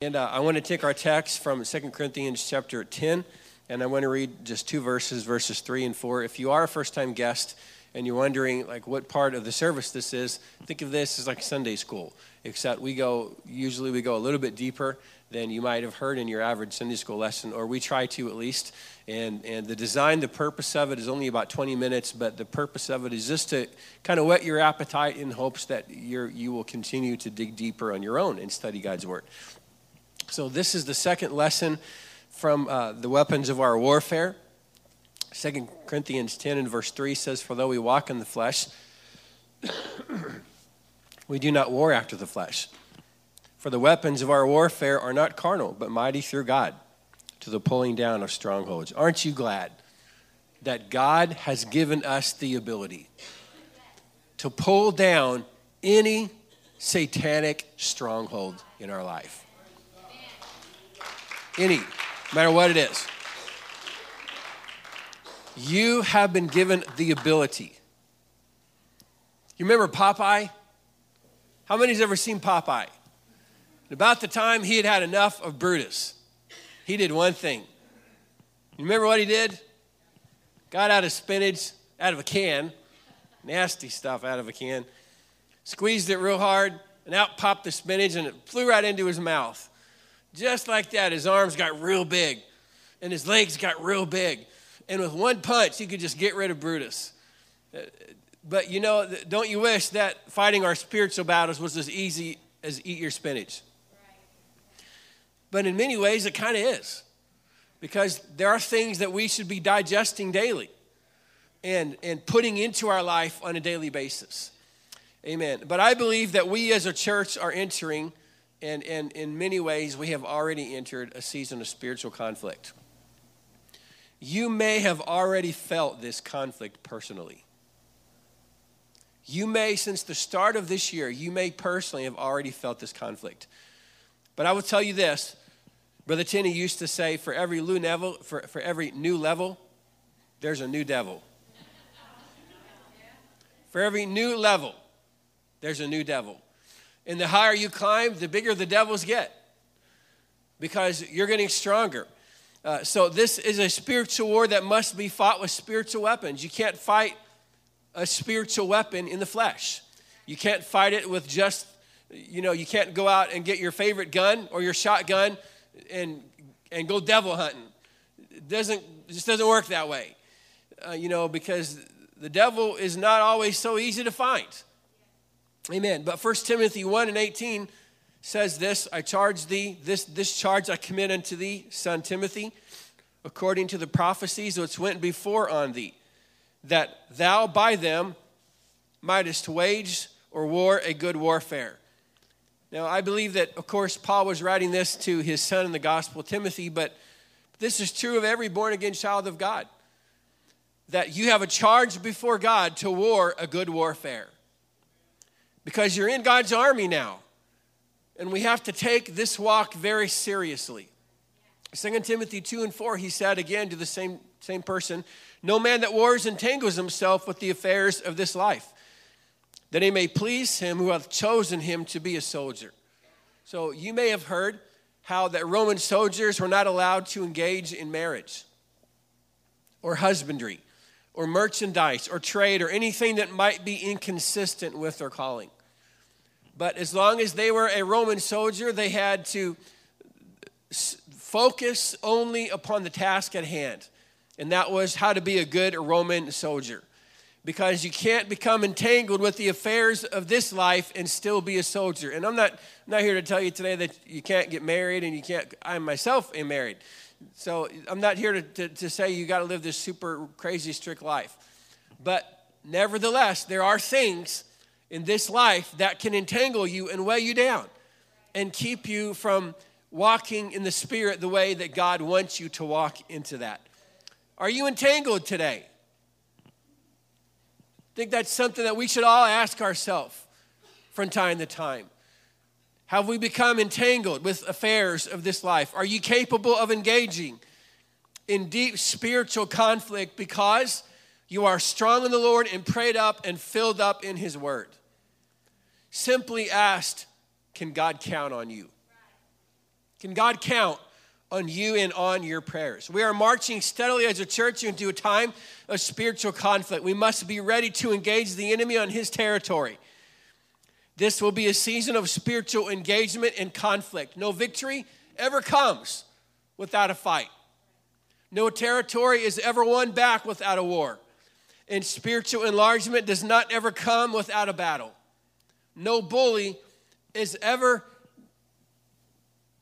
And uh, I want to take our text from 2 Corinthians chapter 10, and I want to read just two verses, verses 3 and 4. If you are a first time guest and you're wondering like what part of the service this is, think of this as like Sunday school, except we go, usually we go a little bit deeper than you might have heard in your average Sunday school lesson, or we try to at least. And, and the design, the purpose of it is only about 20 minutes, but the purpose of it is just to kind of whet your appetite in hopes that you're, you will continue to dig deeper on your own and study God's Word. So, this is the second lesson from uh, the weapons of our warfare. 2 Corinthians 10 and verse 3 says, For though we walk in the flesh, we do not war after the flesh. For the weapons of our warfare are not carnal, but mighty through God to the pulling down of strongholds. Aren't you glad that God has given us the ability to pull down any satanic stronghold in our life? Any, no matter what it is. You have been given the ability. You remember Popeye? How many's ever seen Popeye? About the time he had had enough of Brutus, he did one thing. You remember what he did? Got out of spinach out of a can, nasty stuff out of a can, squeezed it real hard, and out popped the spinach, and it flew right into his mouth. Just like that, his arms got real big and his legs got real big. And with one punch, he could just get rid of Brutus. Uh, but you know, don't you wish that fighting our spiritual battles was as easy as eat your spinach? But in many ways, it kind of is. Because there are things that we should be digesting daily and, and putting into our life on a daily basis. Amen. But I believe that we as a church are entering and, and in many ways, we have already entered a season of spiritual conflict. You may have already felt this conflict personally. You may, since the start of this year, you may personally have already felt this conflict. But I will tell you this Brother Tenney used to say, for every new level, for, for every new level, there's a new devil. For every new level, there's a new devil. And the higher you climb, the bigger the devils get because you're getting stronger. Uh, so, this is a spiritual war that must be fought with spiritual weapons. You can't fight a spiritual weapon in the flesh. You can't fight it with just, you know, you can't go out and get your favorite gun or your shotgun and, and go devil hunting. It doesn't, it just doesn't work that way, uh, you know, because the devil is not always so easy to find. Amen. But 1 Timothy 1 and 18 says this I charge thee, this, this charge I commit unto thee, son Timothy, according to the prophecies which went before on thee, that thou by them mightest wage or war a good warfare. Now, I believe that, of course, Paul was writing this to his son in the gospel, Timothy, but this is true of every born again child of God. That you have a charge before God to war a good warfare because you're in God's army now. And we have to take this walk very seriously. 2 Timothy 2 and 4, he said again to the same, same person, No man that wars entangles himself with the affairs of this life, that he may please him who hath chosen him to be a soldier. So you may have heard how that Roman soldiers were not allowed to engage in marriage or husbandry or merchandise or trade or anything that might be inconsistent with their calling. But as long as they were a Roman soldier, they had to focus only upon the task at hand. And that was how to be a good Roman soldier. Because you can't become entangled with the affairs of this life and still be a soldier. And I'm not, I'm not here to tell you today that you can't get married and you can't, I myself am married. So I'm not here to, to, to say you got to live this super crazy strict life. But nevertheless, there are things in this life that can entangle you and weigh you down and keep you from walking in the Spirit the way that God wants you to walk into that. Are you entangled today? I think that's something that we should all ask ourselves from time to time. Have we become entangled with affairs of this life? Are you capable of engaging in deep spiritual conflict because you are strong in the Lord and prayed up and filled up in His Word? Simply asked, Can God count on you? Can God count on you and on your prayers? We are marching steadily as a church into a time of spiritual conflict. We must be ready to engage the enemy on his territory. This will be a season of spiritual engagement and conflict. No victory ever comes without a fight. No territory is ever won back without a war. And spiritual enlargement does not ever come without a battle. No bully is ever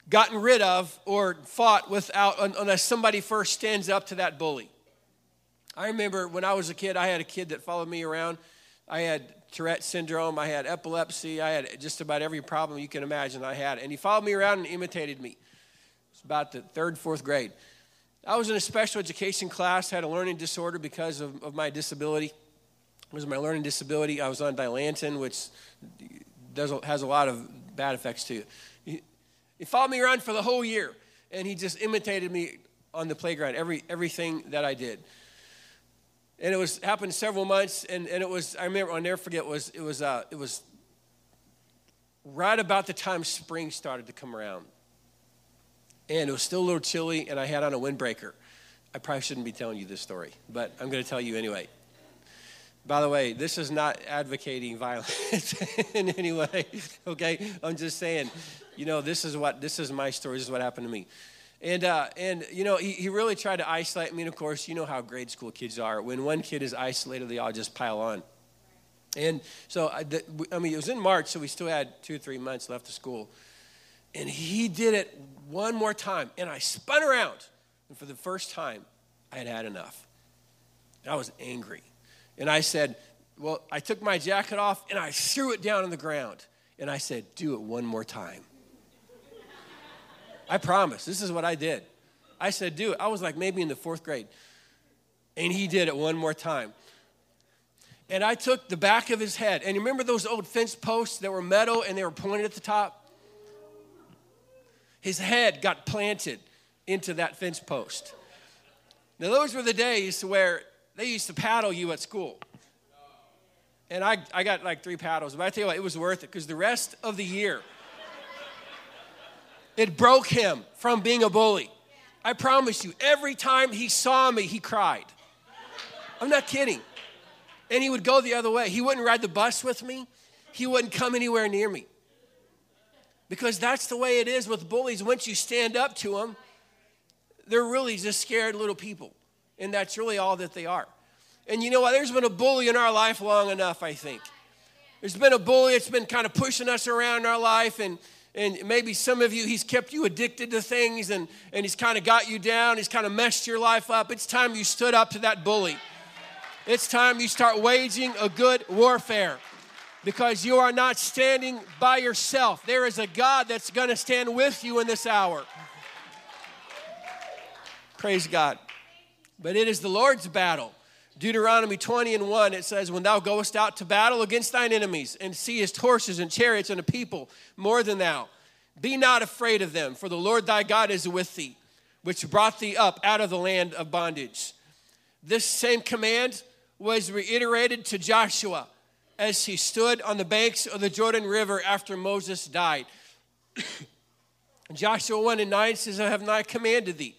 gotten rid of or fought without unless somebody first stands up to that bully. I remember when I was a kid, I had a kid that followed me around. I had Tourette syndrome, I had epilepsy, I had just about every problem you can imagine I had. And he followed me around and imitated me. It's about the third, fourth grade. I was in a special education class, had a learning disorder because of, of my disability. Was my learning disability. I was on Dilantin, which does, has a lot of bad effects to you. He, he followed me around for the whole year, and he just imitated me on the playground, every, everything that I did and it was happened several months and, and it was i remember i'll never forget was it was uh, it was right about the time spring started to come around and it was still a little chilly and i had on a windbreaker i probably shouldn't be telling you this story but i'm going to tell you anyway by the way this is not advocating violence in any way okay i'm just saying you know this is what this is my story this is what happened to me and, uh, and you know, he, he really tried to isolate me. And of course, you know how grade school kids are. When one kid is isolated, they all just pile on. And so, I, the, I mean, it was in March, so we still had two or three months left of school. And he did it one more time. And I spun around. And for the first time, I had had enough. And I was angry. And I said, Well, I took my jacket off and I threw it down on the ground. And I said, Do it one more time. I promise. This is what I did. I said, do it. I was like maybe in the fourth grade. And he did it one more time. And I took the back of his head. And you remember those old fence posts that were metal and they were pointed at the top? His head got planted into that fence post. Now, those were the days where they used to paddle you at school. And I, I got like three paddles. But I tell you what, it was worth it because the rest of the year, it broke him from being a bully. I promise you, every time he saw me, he cried. I'm not kidding. And he would go the other way. He wouldn't ride the bus with me, he wouldn't come anywhere near me. Because that's the way it is with bullies. Once you stand up to them, they're really just scared little people. And that's really all that they are. And you know what? There's been a bully in our life long enough, I think. There's been a bully that's been kind of pushing us around in our life and and maybe some of you, he's kept you addicted to things and, and he's kind of got you down. He's kind of messed your life up. It's time you stood up to that bully. It's time you start waging a good warfare because you are not standing by yourself. There is a God that's going to stand with you in this hour. Praise God. But it is the Lord's battle. Deuteronomy 20 and 1, it says, When thou goest out to battle against thine enemies, and seest horses and chariots and a people more than thou, be not afraid of them, for the Lord thy God is with thee, which brought thee up out of the land of bondage. This same command was reiterated to Joshua as he stood on the banks of the Jordan River after Moses died. Joshua 1 and 9 says, I have not commanded thee.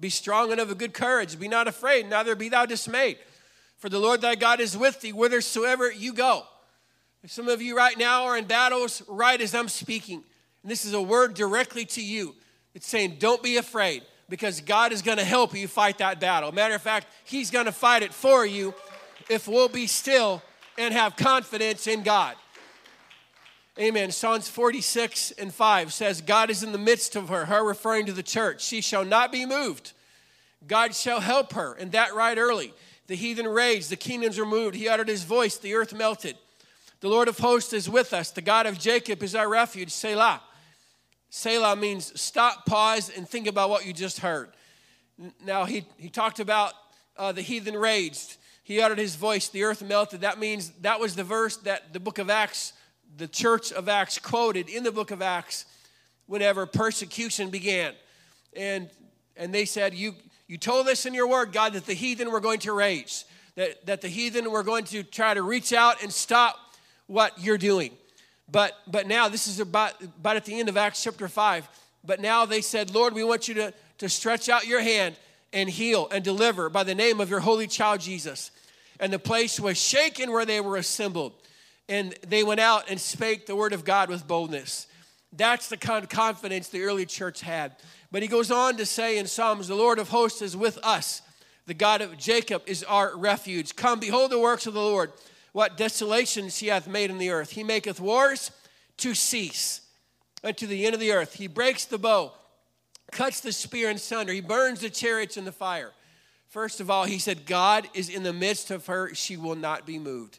Be strong and of a good courage. Be not afraid, neither be thou dismayed. For the Lord thy God is with thee whithersoever you go. Some of you right now are in battles right as I'm speaking. And this is a word directly to you. It's saying, don't be afraid because God is going to help you fight that battle. Matter of fact, He's going to fight it for you if we'll be still and have confidence in God. Amen. Psalms 46 and 5 says, God is in the midst of her, her referring to the church. She shall not be moved. God shall help her, and that right early. The heathen raged, the kingdoms were moved. He uttered his voice, the earth melted. The Lord of hosts is with us. The God of Jacob is our refuge. Selah. Selah means stop, pause, and think about what you just heard. Now, he, he talked about uh, the heathen raged. He uttered his voice, the earth melted. That means that was the verse that the book of Acts, the church of Acts, quoted in the book of Acts whenever persecution began. And, and they said, you, you told us in your word, God, that the heathen were going to rage, that, that the heathen were going to try to reach out and stop what you're doing. But, but now, this is about, about at the end of Acts chapter 5. But now they said, Lord, we want you to, to stretch out your hand and heal and deliver by the name of your holy child Jesus. And the place was shaken where they were assembled. And they went out and spake the word of God with boldness. That's the kind of confidence the early church had. But he goes on to say in Psalms, The Lord of hosts is with us. The God of Jacob is our refuge. Come, behold the works of the Lord, what desolations he hath made in the earth. He maketh wars to cease unto the end of the earth. He breaks the bow, cuts the spear in sunder. He burns the chariots in the fire. First of all, he said, God is in the midst of her. She will not be moved.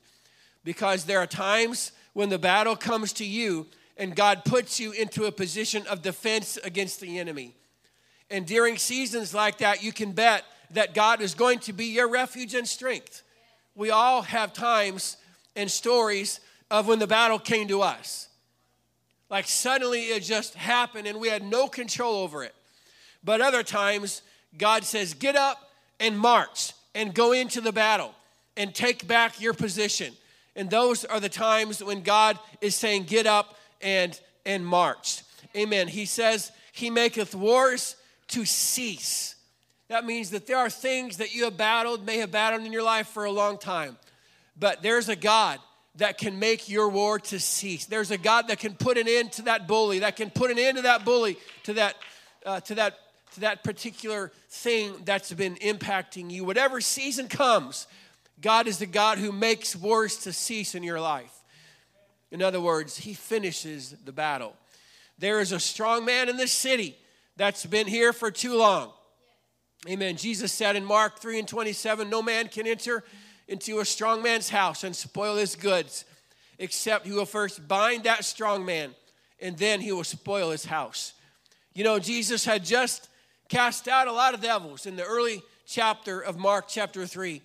Because there are times when the battle comes to you and God puts you into a position of defense against the enemy. And during seasons like that, you can bet that God is going to be your refuge and strength. We all have times and stories of when the battle came to us. Like suddenly it just happened and we had no control over it. But other times, God says, Get up and march and go into the battle and take back your position. And those are the times when God is saying, Get up and, and march. Amen. He says, He maketh wars to cease. That means that there are things that you have battled, may have battled in your life for a long time. But there's a God that can make your war to cease. There's a God that can put an end to that bully, that can put an end to that bully, to that, uh, to that, to that particular thing that's been impacting you. Whatever season comes, God is the God who makes wars to cease in your life. In other words, He finishes the battle. There is a strong man in this city that's been here for too long. Amen. Jesus said in Mark 3 and 27 No man can enter into a strong man's house and spoil his goods, except he will first bind that strong man, and then he will spoil his house. You know, Jesus had just cast out a lot of devils in the early chapter of Mark, chapter 3.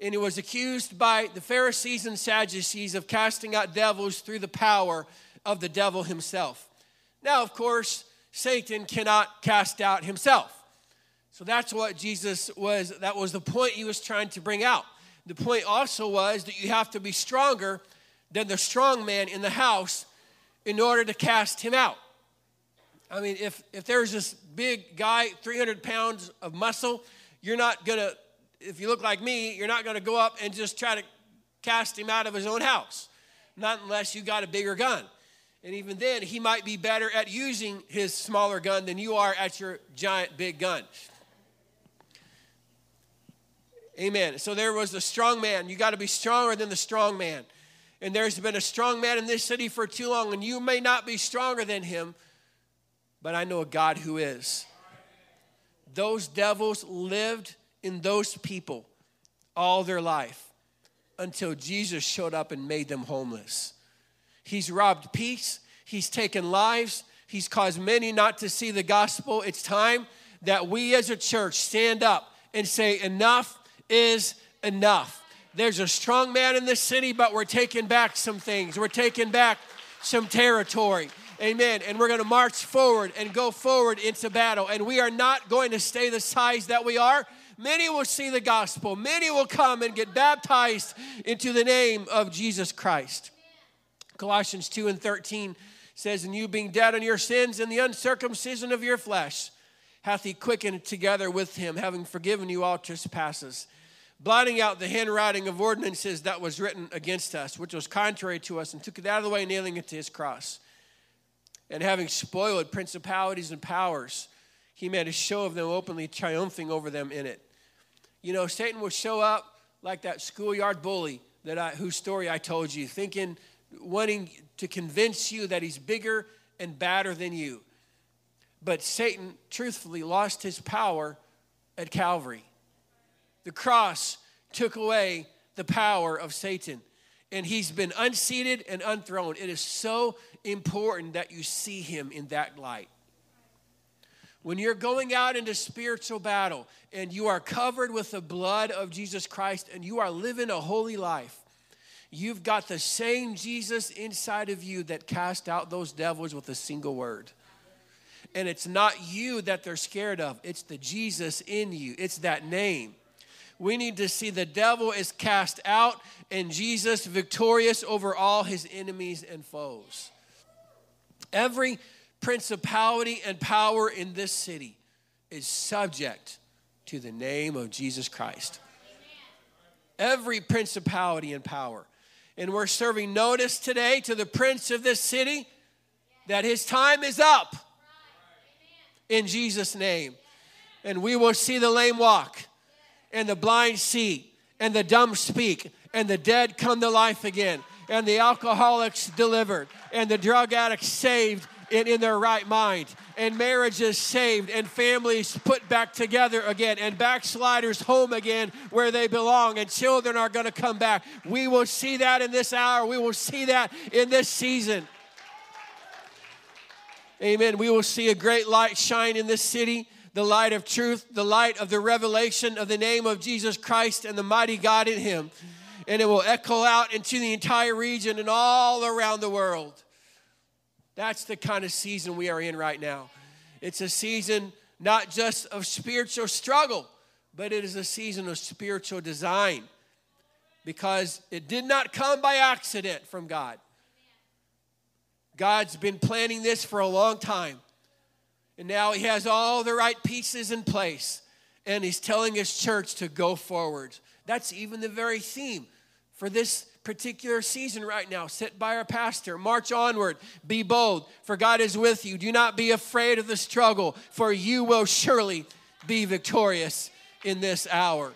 And he was accused by the Pharisees and Sadducees of casting out devils through the power of the devil himself. Now, of course, Satan cannot cast out himself. So that's what Jesus was, that was the point he was trying to bring out. The point also was that you have to be stronger than the strong man in the house in order to cast him out. I mean, if, if there's this big guy, 300 pounds of muscle, you're not going to, if you look like me, you're not going to go up and just try to cast him out of his own house. Not unless you got a bigger gun. And even then, he might be better at using his smaller gun than you are at your giant big gun. Amen. So there was a strong man. You got to be stronger than the strong man. And there's been a strong man in this city for too long, and you may not be stronger than him, but I know a God who is. Those devils lived in those people all their life until Jesus showed up and made them homeless. He's robbed peace, he's taken lives, he's caused many not to see the gospel. It's time that we as a church stand up and say, Enough is enough. There's a strong man in this city, but we're taking back some things. We're taking back some territory. Amen. And we're going to march forward and go forward into battle. And we are not going to stay the size that we are. Many will see the gospel. Many will come and get baptized into the name of Jesus Christ. Colossians 2 and 13 says, And you being dead in your sins and the uncircumcision of your flesh, hath he quickened together with him, having forgiven you all trespasses, blotting out the handwriting of ordinances that was written against us, which was contrary to us, and took it out of the way, nailing it to his cross. And having spoiled principalities and powers, he made a show of them openly, triumphing over them in it. You know, Satan will show up like that schoolyard bully that I, whose story I told you, thinking, wanting to convince you that he's bigger and badder than you. But Satan, truthfully, lost his power at Calvary. The cross took away the power of Satan, and he's been unseated and unthroned. It is so important that you see him in that light. When you're going out into spiritual battle and you are covered with the blood of Jesus Christ and you are living a holy life, you've got the same Jesus inside of you that cast out those devils with a single word. And it's not you that they're scared of, it's the Jesus in you, it's that name. We need to see the devil is cast out and Jesus victorious over all his enemies and foes. Every principality and power in this city is subject to the name of Jesus Christ. Every principality and power. And we're serving notice today to the prince of this city that his time is up in Jesus' name. And we will see the lame walk, and the blind see, and the dumb speak, and the dead come to life again, and the alcoholics delivered, and the drug addicts saved in, in their right mind, and marriages saved, and families put back together again, and backsliders home again where they belong, and children are going to come back. We will see that in this hour. We will see that in this season. Amen. We will see a great light shine in this city the light of truth, the light of the revelation of the name of Jesus Christ and the mighty God in Him. And it will echo out into the entire region and all around the world. That's the kind of season we are in right now. It's a season not just of spiritual struggle, but it is a season of spiritual design because it did not come by accident from God. God's been planning this for a long time. And now He has all the right pieces in place. And He's telling His church to go forward. That's even the very theme for this particular season right now, set by our pastor. March onward, be bold, for God is with you. Do not be afraid of the struggle, for you will surely be victorious in this hour.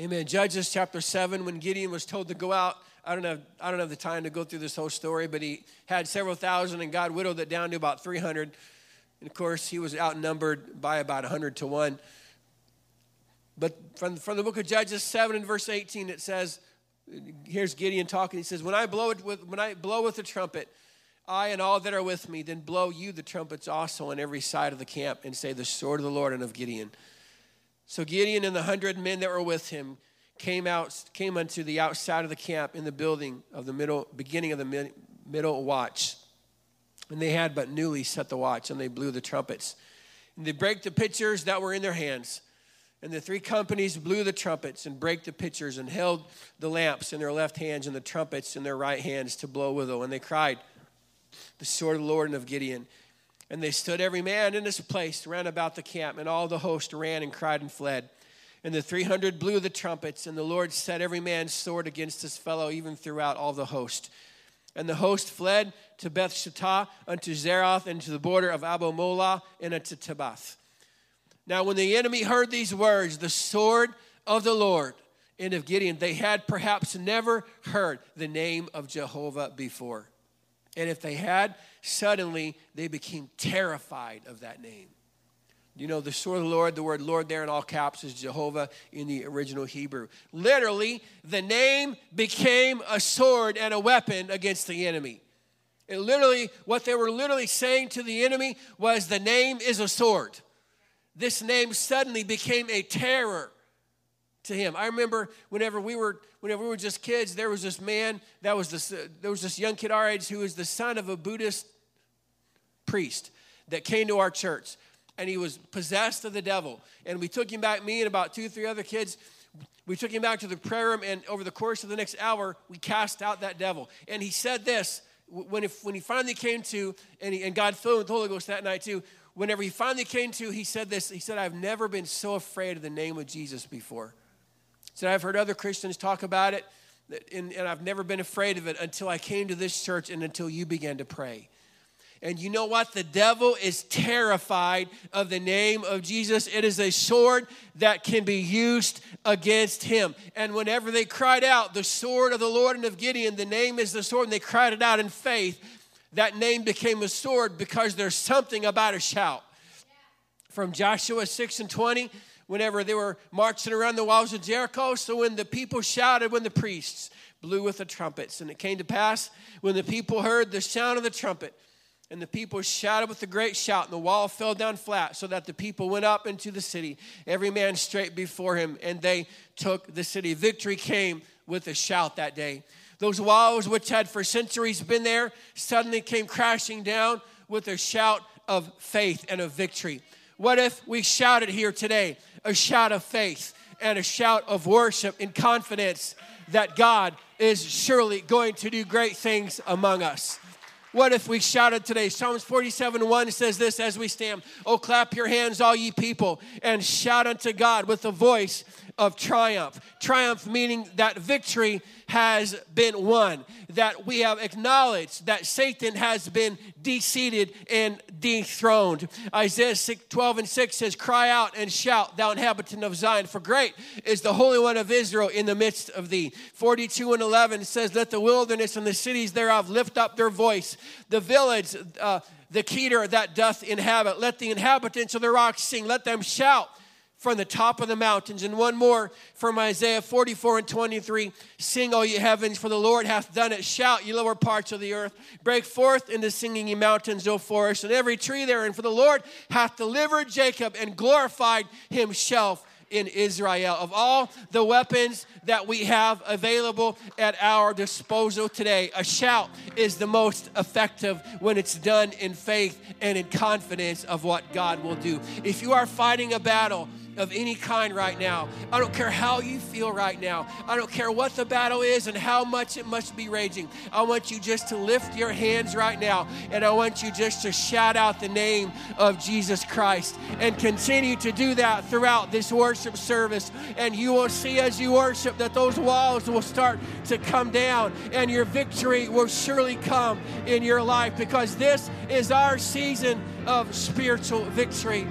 Amen. Judges chapter 7, when Gideon was told to go out, I don't have I don't have the time to go through this whole story, but he had several thousand and God whittled it down to about 300. And of course, he was outnumbered by about 100 to 1. But from, from the book of Judges 7 and verse 18, it says, here's Gideon talking. He says, When I blow it with when I blow with the trumpet, I and all that are with me, then blow you the trumpets also on every side of the camp, and say, The sword of the Lord and of Gideon. So Gideon and the hundred men that were with him came out came unto the outside of the camp in the building of the middle beginning of the mid, middle watch. And they had but newly set the watch, and they blew the trumpets. And they brake the pitchers that were in their hands and the three companies blew the trumpets and brake the pitchers and held the lamps in their left hands and the trumpets in their right hands to blow withal. And they cried, The sword of the Lord and of Gideon. And they stood every man in his place round about the camp, and all the host ran and cried and fled. And the 300 blew the trumpets, and the Lord set every man's sword against his fellow, even throughout all the host. And the host fled to Beth Shittah, unto Zeroth, and to the border of Abel Meholah, and unto Tabbath. Now, when the enemy heard these words, the sword of the Lord and of Gideon, they had perhaps never heard the name of Jehovah before. And if they had, suddenly they became terrified of that name. You know, the sword of the Lord, the word Lord there in all caps is Jehovah in the original Hebrew. Literally, the name became a sword and a weapon against the enemy. It literally, what they were literally saying to the enemy was, the name is a sword this name suddenly became a terror to him. I remember whenever we were whenever we were just kids, there was this man that was this uh, there was this young kid our age who was the son of a Buddhist priest that came to our church, and he was possessed of the devil. And we took him back, me and about two, three other kids. We took him back to the prayer room, and over the course of the next hour, we cast out that devil. And he said this when, if, when he finally came to, and, he, and God filled him with the Holy Ghost that night too whenever he finally came to, he said this. He said, I've never been so afraid of the name of Jesus before. He said, I've heard other Christians talk about it, and, and I've never been afraid of it until I came to this church and until you began to pray. And you know what? The devil is terrified of the name of Jesus. It is a sword that can be used against him. And whenever they cried out, the sword of the Lord and of Gideon, the name is the sword, and they cried it out in faith, that name became a sword because there's something about a shout. From Joshua 6 and 20, whenever they were marching around the walls of Jericho, so when the people shouted, when the priests blew with the trumpets, and it came to pass when the people heard the sound of the trumpet, and the people shouted with a great shout, and the wall fell down flat, so that the people went up into the city, every man straight before him, and they took the city. Victory came with a shout that day. Those walls, which had for centuries been there, suddenly came crashing down with a shout of faith and of victory. What if we shouted here today a shout of faith and a shout of worship in confidence that God is surely going to do great things among us? What if we shouted today? Psalms 47 1 says this as we stand Oh, clap your hands, all ye people, and shout unto God with a voice of triumph. Triumph meaning that victory has been won, that we have acknowledged that Satan has been deseated and dethroned. Isaiah 6, 12 and 6 says, Cry out and shout, thou inhabitant of Zion, for great is the Holy One of Israel in the midst of thee. 42 and 11 says, Let the wilderness and the cities thereof lift up their voice. The village, uh, the Kedar that doth inhabit, let the inhabitants of the rocks sing, let them shout from the top of the mountains. And one more from Isaiah 44 and 23 Sing, O ye heavens, for the Lord hath done it. Shout, ye lower parts of the earth. Break forth into singing, ye mountains, O forests, and every tree therein. For the Lord hath delivered Jacob and glorified himself in Israel. Of all the weapons that we have available at our disposal today, a shout is the most effective when it's done in faith and in confidence of what God will do. If you are fighting a battle, of any kind right now. I don't care how you feel right now. I don't care what the battle is and how much it must be raging. I want you just to lift your hands right now and I want you just to shout out the name of Jesus Christ and continue to do that throughout this worship service. And you will see as you worship that those walls will start to come down and your victory will surely come in your life because this is our season of spiritual victory.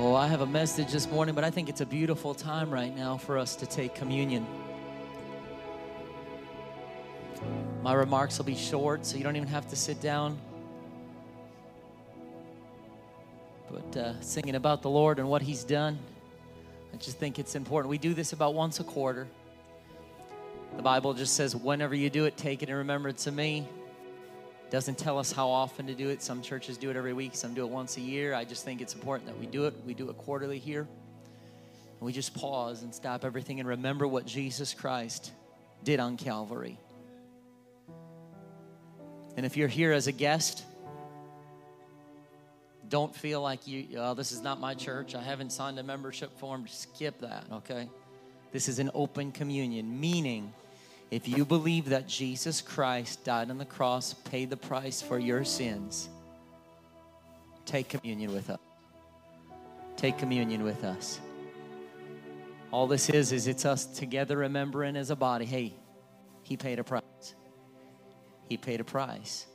Oh, I have a message this morning, but I think it's a beautiful time right now for us to take communion. My remarks will be short, so you don't even have to sit down. But uh, singing about the Lord and what He's done, I just think it's important. We do this about once a quarter. The Bible just says, whenever you do it, take it in remembrance of me. Doesn't tell us how often to do it. Some churches do it every week, some do it once a year. I just think it's important that we do it. We do it quarterly here. And we just pause and stop everything and remember what Jesus Christ did on Calvary. And if you're here as a guest, don't feel like you, oh, this is not my church. I haven't signed a membership form. Skip that, okay? This is an open communion, meaning if you believe that Jesus Christ died on the cross, paid the price for your sins, take communion with us. Take communion with us. All this is, is it's us together remembering as a body hey, He paid a price. He paid a price.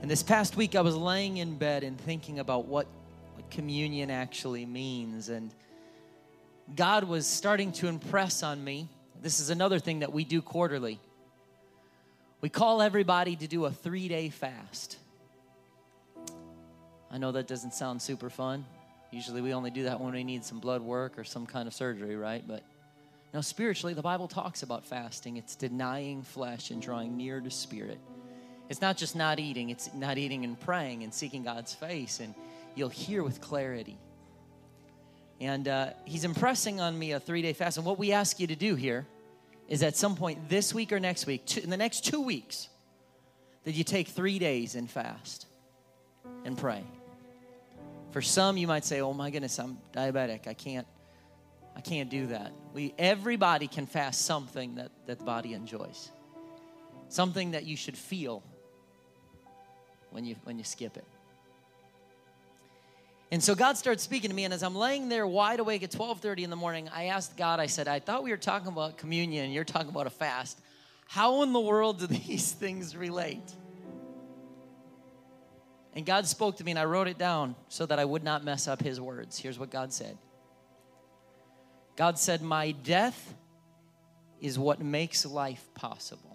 And this past week, I was laying in bed and thinking about what, what communion actually means. And God was starting to impress on me. This is another thing that we do quarterly. We call everybody to do a three day fast. I know that doesn't sound super fun. Usually we only do that when we need some blood work or some kind of surgery, right? But now, spiritually, the Bible talks about fasting. It's denying flesh and drawing near to spirit. It's not just not eating, it's not eating and praying and seeking God's face, and you'll hear with clarity. And uh, he's impressing on me a three day fast. And what we ask you to do here is at some point this week or next week, two, in the next two weeks, that you take three days and fast and pray. For some, you might say, Oh my goodness, I'm diabetic. I can't. I can't do that. We everybody can fast something that, that the body enjoys. Something that you should feel when you when you skip it. And so God started speaking to me, and as I'm laying there wide awake at 12:30 in the morning, I asked God, I said, I thought we were talking about communion, you're talking about a fast. How in the world do these things relate? And God spoke to me, and I wrote it down so that I would not mess up his words. Here's what God said God said, My death is what makes life possible.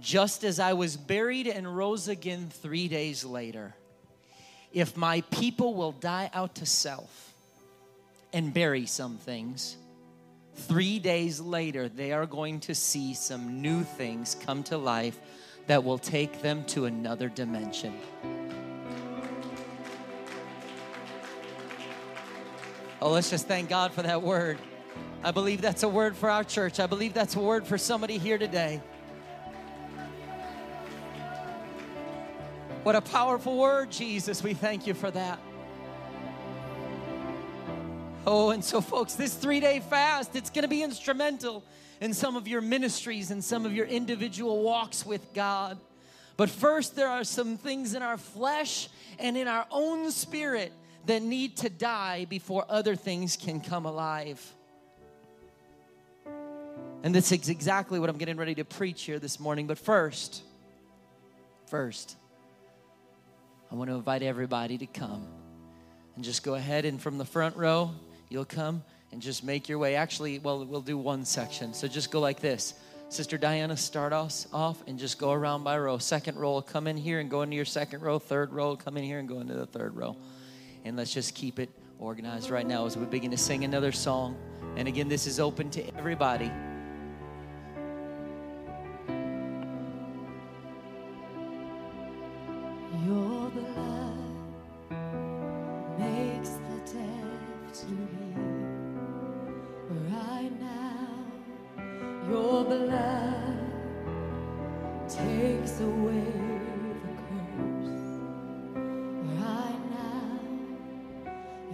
Just as I was buried and rose again three days later, if my people will die out to self and bury some things, three days later they are going to see some new things come to life that will take them to another dimension. Oh, let's just thank God for that word. I believe that's a word for our church. I believe that's a word for somebody here today. What a powerful word, Jesus. We thank you for that. Oh, and so, folks, this three day fast, it's going to be instrumental in some of your ministries and some of your individual walks with God. But first, there are some things in our flesh and in our own spirit that need to die before other things can come alive. And this is exactly what I'm getting ready to preach here this morning. But first, first, I want to invite everybody to come and just go ahead and from the front row, you'll come and just make your way. Actually, well, we'll do one section. So just go like this. Sister Diana, start us off and just go around by row. Second row, come in here and go into your second row. Third row, come in here and go into the third row. And let's just keep it organized right now as we begin to sing another song. And again, this is open to everybody.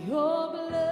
Your blood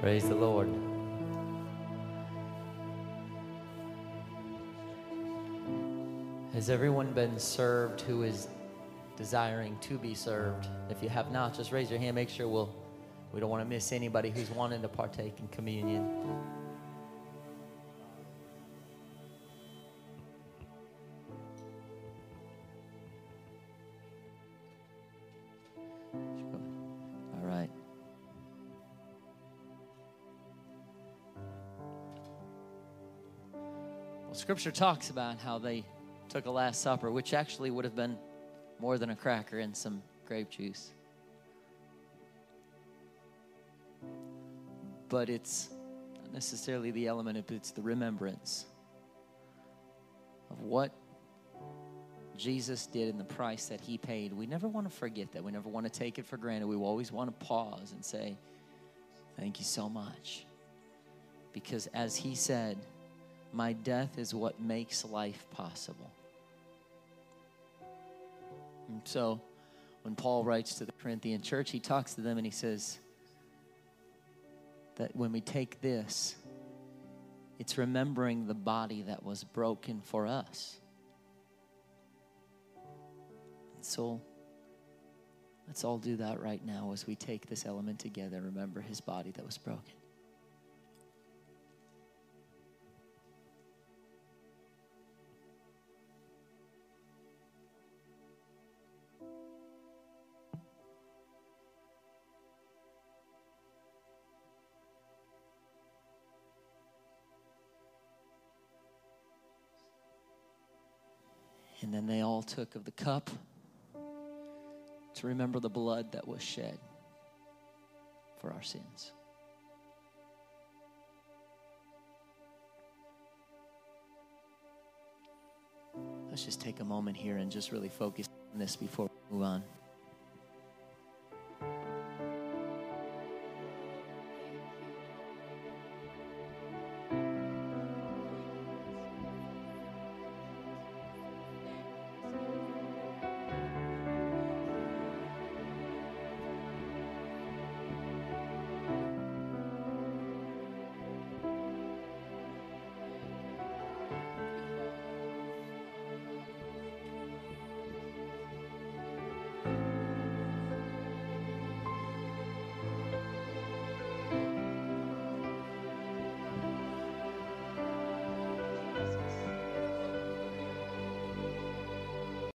Praise the Lord. Has everyone been served who is desiring to be served? If you have not, just raise your hand. Make sure we'll, we don't want to miss anybody who's wanting to partake in communion. Scripture talks about how they took a Last Supper, which actually would have been more than a cracker and some grape juice. But it's not necessarily the element, it's the remembrance of what Jesus did and the price that he paid. We never want to forget that. We never want to take it for granted. We always want to pause and say, Thank you so much. Because as he said, my death is what makes life possible. And so when Paul writes to the Corinthian church, he talks to them and he says that when we take this, it's remembering the body that was broken for us. And so let's all do that right now as we take this element together. Remember his body that was broken. And they all took of the cup to remember the blood that was shed for our sins. Let's just take a moment here and just really focus on this before we move on.